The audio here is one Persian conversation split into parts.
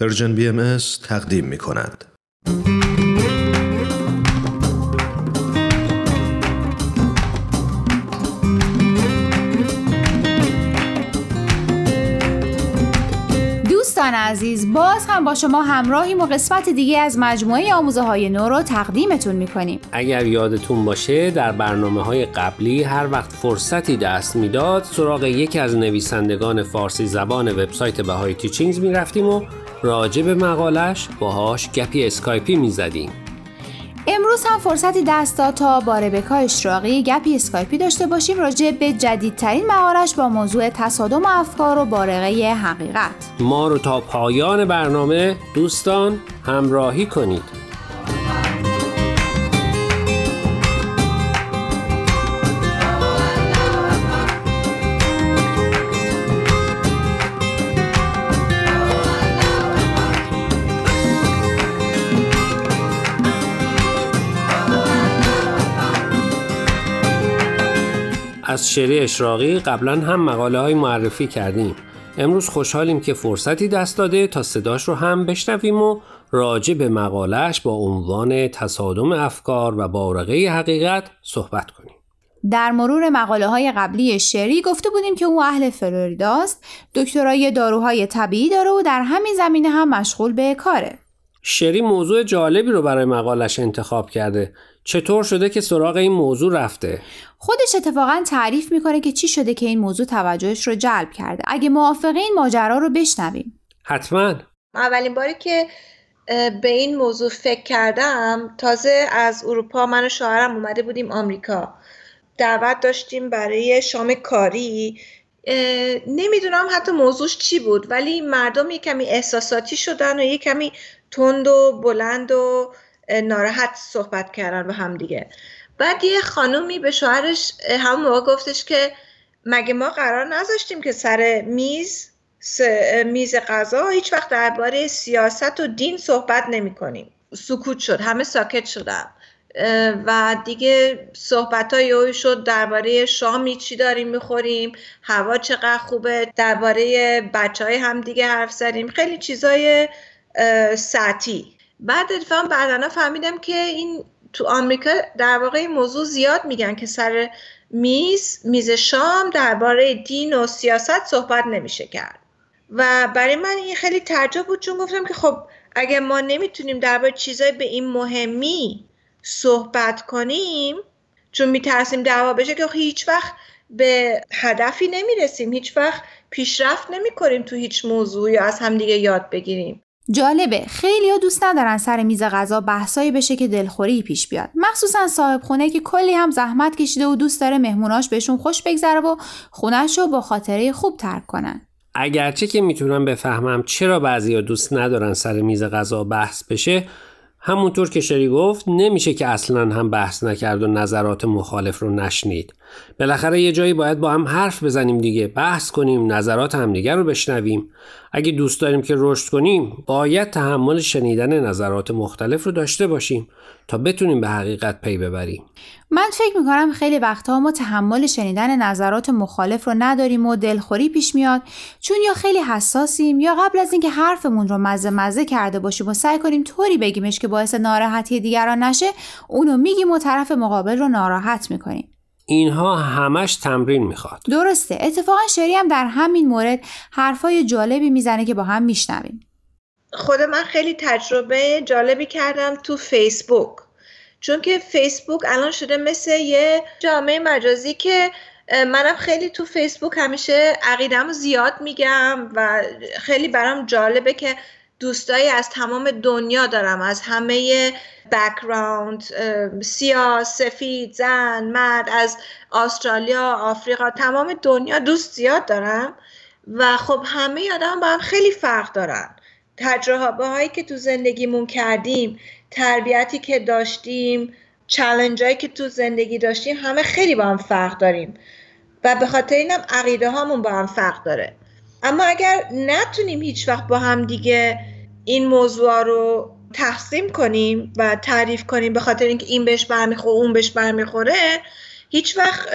Persian BMS تقدیم می کند. دوستان عزیز باز هم با شما همراهیم و قسمت دیگه از مجموعه آموزه های نو رو تقدیمتون می‌کنیم اگر یادتون باشه در برنامه های قبلی هر وقت فرصتی دست می‌داد سراغ یکی از نویسندگان فارسی زبان وبسایت Bahai Teachings می‌رفتیم و راجع به مقالش باهاش گپی اسکایپی می‌زدیم. امروز هم فرصتی دست داد تا با ربکا اشراقی گپی اسکایپی داشته باشیم راجع به جدیدترین مقالش با موضوع تصادم افکار و بارقه حقیقت. ما رو تا پایان برنامه دوستان همراهی کنید. از شری اشراقی قبلا هم مقاله های معرفی کردیم. امروز خوشحالیم که فرصتی دست داده تا صداش رو هم بشنویم و راجع به مقالش با عنوان تصادم افکار و بارقه حقیقت صحبت کنیم. در مرور مقاله های قبلی شری گفته بودیم که او اهل فلوریداست دکترای داروهای طبیعی داره و در همین زمینه هم مشغول به کاره. شری موضوع جالبی رو برای مقالش انتخاب کرده. چطور شده که سراغ این موضوع رفته؟ خودش اتفاقا تعریف می‌کنه که چی شده که این موضوع توجهش رو جلب کرده. اگه موافقه این ماجرا رو بشنویم. حتما. اولین باری که به این موضوع فکر کردم تازه از اروپا من و شوهرم اومده بودیم آمریکا. دعوت داشتیم برای شام کاری نمی‌دونم حتی موضوعش چی بود ولی مردم یه کمی احساساتی شدن و یه کمی تند و بلند و ناراحت صحبت کردن با هم دیگه. بعد یه خانومی به شوهرش همون موقع گفتش که مگه ما قرار نذاشتیم که سر میز میز غذا هیچ وقت درباره سیاست و دین صحبت نمی کنیم. سکوت شد همه ساکت شدن. و دیگه صحبت های شد درباره شامی چی داریم می‌خوریم هوا چقدر خوبه درباره بچه های هم دیگه حرف زدیم. خیلی چیزای سطحی. بعد اتفاقا بعدا فهمیدم که این تو آمریکا در واقع این موضوع زیاد میگن که سر میز میز شام درباره دین و سیاست صحبت نمیشه کرد. و برای من این خیلی تعجب بود چون گفتم که خب اگر ما نمی‌تونیم درباره چیزای به این مهمی صحبت کنیم چون میترسیم دعوا بشه که هیچ وقت به هدفی نمی‌رسیم هیچ وقت پیشرفت نمی‌کنیم تو هیچ موضوعی از همدیگه یاد بگیریم. جالبه خیلی ها دوست ندارن سر میز غذا بحثایی بشه که دلخوری پیش بیاد. مخصوصا صاحب خونه که کلی هم زحمت کشیده و دوست داره مهموناش بهشون خوش بگذره و خونش رو با خاطره خوب ترک کنن. اگرچه که می‌تونم بفهمم چرا بعضی دوست ندارن سر میز غذا بحث بشه همونطور که شری گفت نمیشه که اصلا هم بحث نکرد و نظرات مخالف رو نشنید. بالاخره یه جایی باید با هم حرف بزنیم دیگه. بحث کنیم نظرات همدیگر رو بشنویم. اگه دوست داریم که رشد کنیم باید تحمل شنیدن نظرات مختلف رو داشته باشیم تا بتونیم به حقیقت پی ببریم. من فکر می‌کنم خیلی وقتها ما تحمل شنیدن نظرات مخالف رو نداریم و دلخوری پیش میاد چون یا خیلی حساسیم یا قبل از اینکه حرفمون رو مزه مزه کرده باشیم و سعی کنیم طوری بگیمش که باعث ناراحتی دیگران نشه اونو میگیم و طرف مقابل رو ناراحت می‌کنیم. اینها همش تمرین می‌خواد. درسته. اتفاقا شری هم در همین مورد حرفای جالبی می‌زنه که با هم میشنویم. خود من خیلی تجربه جالبی کردم تو فیسبوک. چون که فیسبوک الان شده مثل یه جامعه مجازی که منم خیلی تو فیسبوک همیشه عقیدم زیاد میگم و خیلی برام جالبه که دوستایی از تمام دنیا دارم از همه بکراند سیاه سفید زن مرد از استرالیا آفریقا تمام دنیا دوست زیاد دارم و خب همه آدم با هم خیلی فرق دارن. تجربه هایی که تو زندگیمون کردیم تربیتی که داشتیم چلنج هایی که تو زندگی داشتیم همه خیلی با هم فرق داریم و به خاطر اینم عقیده هامون با هم فرق داره. اما اگر نتونیم هیچ وقت با هم دیگه این موضوع رو تقسیم کنیم و تعریف کنیم به خاطر اینکه این بهش برمیخوره اون بهش برمیخوره هیچ وقت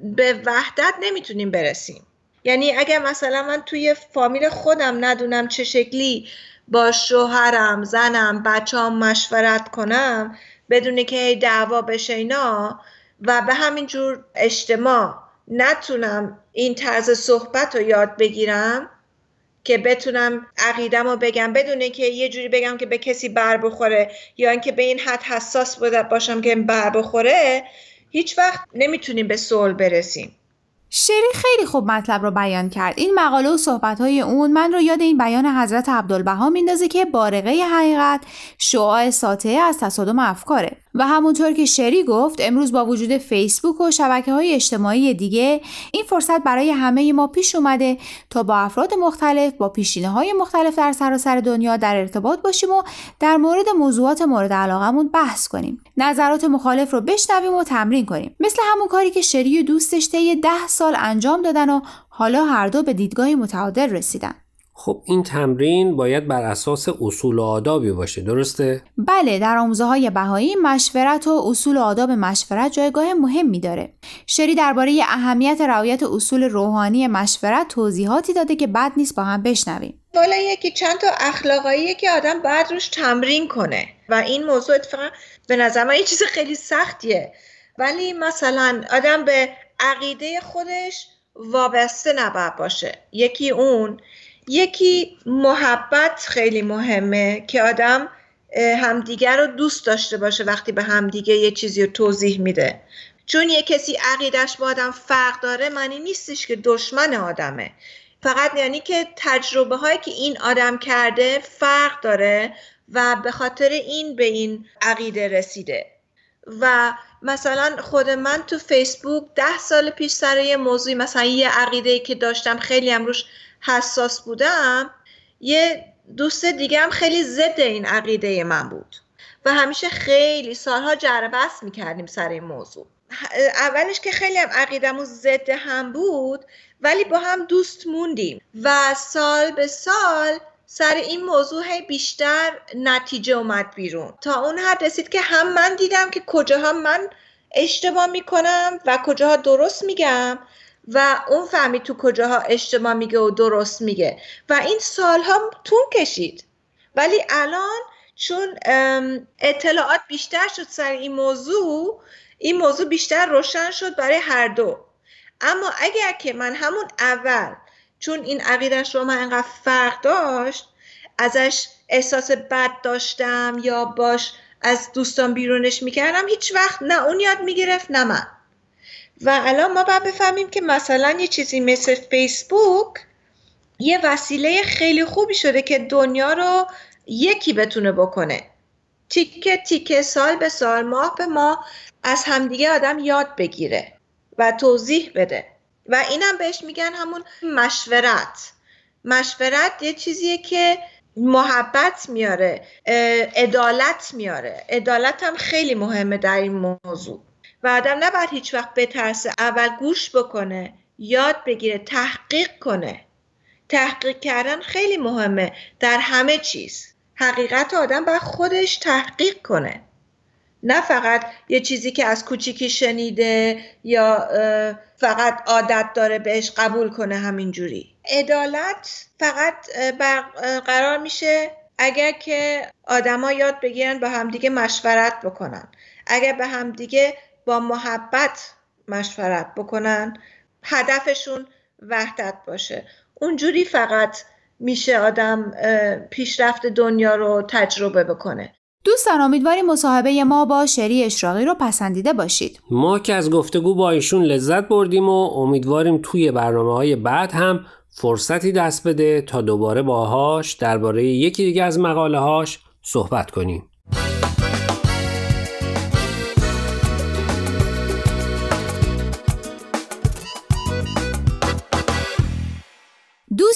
به وحدت نمی‌تونیم برسیم. یعنی اگر مثلا من توی فامیل خودم ندونم چه شکلی با شوهرم زنم بچه‌ام مشورت کنم بدون که دعوا بشه اینا و به همین جور اجتماع نتونم این طرز صحبت رو یاد بگیرم که بتونم عقیدم رو بگم بدون که یه جوری بگم که به کسی بر بخوره یا اینکه به این حد حساس باشم که بر بخوره هیچ وقت نمی‌تونیم به صلح برسیم. شری خیلی خوب مطلب رو بیان کرد. این مقاله و صحبتهای اون من رو یاد این بیان حضرت عبدالبها میندازه که بارقه حقیقت شعاع ساطعه از تصادم افکاره. و همونطور که شری گفت امروز با وجود فیسبوک و شبکه های اجتماعی دیگه این فرصت برای همه ما پیش اومده تا با افراد مختلف با پیشینه های مختلف در سراسر دنیا در ارتباط باشیم و در مورد موضوعات مورد علاقمون بحث کنیم. نظرات مخالف رو بشنویم و تمرین کنیم. مثل همون کاری که شری و دوستش طی ده سال انجام دادن و حالا هر دو به دیدگاهی متعادل رسیدن. خب این تمرین باید بر اساس اصول و آدابی باشه درسته؟ بله در آموزه های بهایی مشورت و اصول و آداب مشورت جایگاه مهمی داره. شری درباره اهمیت رعایت اصول روحانی مشورت توضیحاتی داده که بد نیست با هم بشنویم. والا یکی چند تا اخلاقاییه که آدم باید روش تمرین کنه و این موضوع اتفاقا به نظر من یه چیز خیلی سختیه. ولی مثلا آدم به عقیده خودش وابسته نباید باشه. یکی اون یکی محبت خیلی مهمه که آدم همدیگر رو دوست داشته باشه وقتی به همدیگه یه چیزی رو توضیح میده. چون یه کسی عقیدش با آدم فرق داره معنی نیستش که دشمن آدمه. فقط یعنی که تجربه هایی که این آدم کرده فرق داره و به خاطر این به این عقیده رسیده. و مثلا خود من تو فیسبوک ده سال پیش سر یه موضوعی مثلا یه عقیده که داشتم خیلی هم حساس بودم یه دوست دیگه هم خیلی ضد این عقیده من بود. و همیشه خیلی سالها جر بحث می‌کردیم سر این موضوع. اولش که خیلی هم عقیدمون ضد هم بود ولی با هم دوست موندیم. و سال به سال سر این موضوع بیشتر نتیجه اومد بیرون. تا اون حد رسید که هم من دیدم که کجاها من اشتباه می‌کنم و کجاها درست میگم و اون فهمید تو کجاها اشتباه میگه و درست میگه. و این سالها طول کشید. ولی الان چون اطلاعات بیشتر شد سر این موضوع این موضوع بیشتر روشن شد برای هر دو. اما اگر که من همون اول چون این عقیدش رو من انقدر فرق داشت ازش احساس بد داشتم یا باش از دوستان بیرونش می‌کردم هیچ وقت نه اون یاد می‌گرفت نه من. و الان ما باید بفهمیم که مثلا یه چیزی مثل فیسبوک یه وسیله خیلی خوبی شده که دنیا رو یکی بتونه بکنه. تیکه تیکه سال به سال ماه به ماه از همدیگه آدم یاد بگیره و توضیح بده. و اینم بهش میگن همون مشورت. مشورت یه چیزیه که محبت میاره عدالت میاره. عدالت هم خیلی مهمه در این موضوع. و آدم نباید هیچ وقت بترسه اول گوش بکنه یاد بگیره تحقیق کنه. تحقیق کردن خیلی مهمه در همه چیز. حقیقت آدم باید خودش تحقیق کنه. نه فقط یه چیزی که از کوچیکی شنیده یا فقط عادت داره بهش قبول کنه همینجوری. عدالت فقط قرار میشه اگر که آدما یاد بگیرن با همدیگه مشورت بکنن. اگر به همدیگه با محبت مشورت بکنن هدفشون وحدت باشه. اونجوری فقط میشه آدم پیشرفت دنیا رو تجربه بکنه. دوستان امیدواریم مصاحبه ما با شری اشراقی رو پسندیده باشید. ما که از گفتگو با ایشون لذت بردیم و امیدواریم توی برنامه های بعد هم فرصتی دست بده تا دوباره باهاش درباره یکی دیگه از مقاله هاش صحبت کنیم.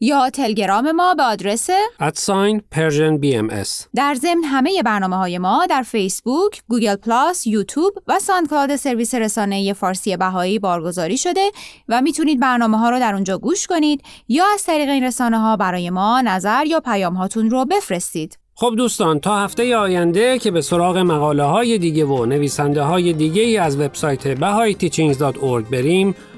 یا تلگرام ما به آدرس @ sign Persian BMS در ضمن همه برنامه های ما در فیسبوک، گوگل پلاس، یوتیوب و ساندکلاود سرویس رسانه فارسی بهایی بارگذاری شده و می‌تونید برنامه ها رو در اونجا گوش کنید یا از طریق این رسانه ها برای ما نظر یا پیام هاتون رو بفرستید. خب دوستان تا هفته آینده که به سراغ مقاله های دیگه و نویسنده های دیگه از وبسایت bahaiteachings.org بریم